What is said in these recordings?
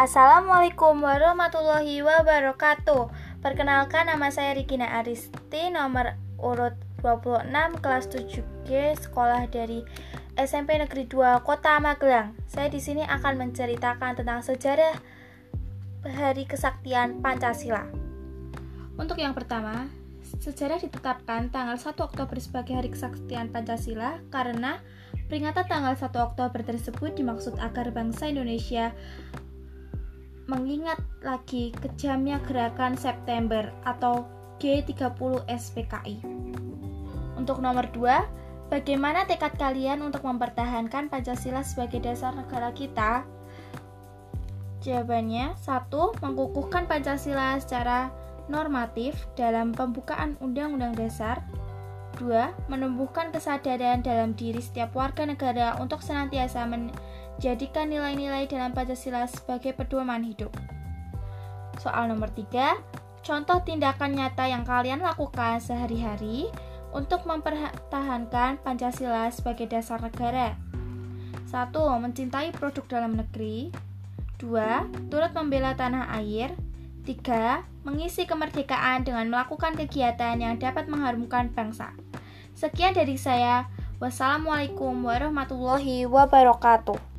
Assalamualaikum warahmatullahi wabarakatuh. Perkenalkan nama saya Regina Aristi Nomor urut 26 kelas 7G Sekolah dari SMP Negeri 2 Kota Magelang. Saya di sini akan menceritakan tentang sejarah Hari Kesaktian Pancasila. Untuk yang pertama Sejarah ditetapkan tanggal 1 Oktober sebagai Hari Kesaktian Pancasila karena peringatan tanggal 1 Oktober tersebut dimaksud agar bangsa Indonesia mengingat lagi kejamnya gerakan September atau G30 SPKI. Untuk nomor 2, bagaimana tekad kalian untuk mempertahankan Pancasila sebagai dasar negara kita? Jawabannya, satu, mengukuhkan Pancasila secara normatif dalam pembukaan Undang-Undang Dasar. Dua, menumbuhkan kesadaran dalam diri setiap warga negara untuk senantiasa men Jadikan nilai-nilai dalam Pancasila sebagai pedoman hidup. Soal nomor 3, contoh tindakan nyata yang kalian lakukan sehari-hari untuk mempertahankan Pancasila sebagai dasar negara. 1. Mencintai produk dalam negeri 2. Turut membela tanah air 3. Mengisi kemerdekaan dengan melakukan kegiatan yang dapat mengharumkan bangsa. Sekian dari saya. Wassalamualaikum warahmatullahi wabarakatuh.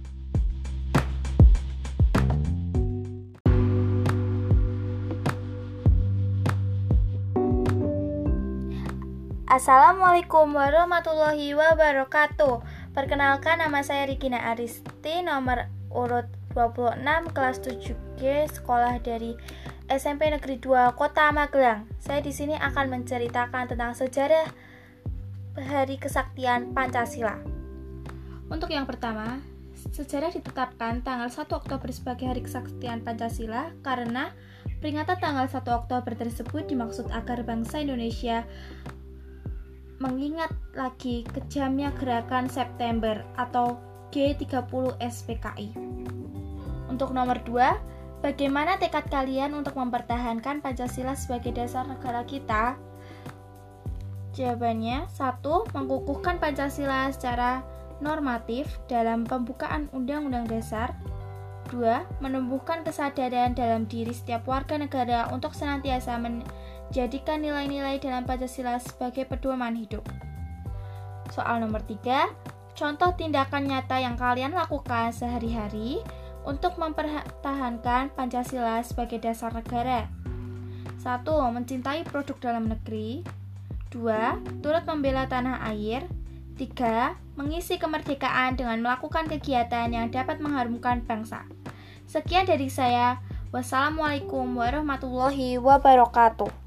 Assalamualaikum warahmatullahi wabarakatuh. Perkenalkan nama saya Regina Aristi Nomor urut 26 kelas 7G Sekolah dari SMP Negeri 2 Kota Magelang. Saya di sini akan menceritakan tentang sejarah Hari Kesaktian Pancasila. Untuk yang pertama Sejarah ditetapkan tanggal 1 Oktober sebagai Hari Kesaktian Pancasila karena peringatan tanggal 1 Oktober tersebut dimaksud agar bangsa Indonesia mengingat lagi kejamnya gerakan September atau G30 SPKI. Untuk nomor 2, bagaimana tekad kalian untuk mempertahankan Pancasila sebagai dasar negara kita? Jawabannya, satu, mengukuhkan Pancasila secara normatif dalam pembukaan Undang-Undang Dasar. 2. Menumbuhkan kesadaran dalam diri setiap warga negara untuk senantiasa men Jadikan nilai-nilai dalam Pancasila sebagai pedoman hidup. Soal nomor 3, contoh tindakan nyata yang kalian lakukan sehari-hari untuk mempertahankan Pancasila sebagai dasar negara. 1. Mencintai produk dalam negeri 2. Turut membela tanah air 3. Mengisi kemerdekaan dengan melakukan kegiatan yang dapat mengharumkan bangsa. Sekian dari saya. Wassalamualaikum warahmatullahi wabarakatuh.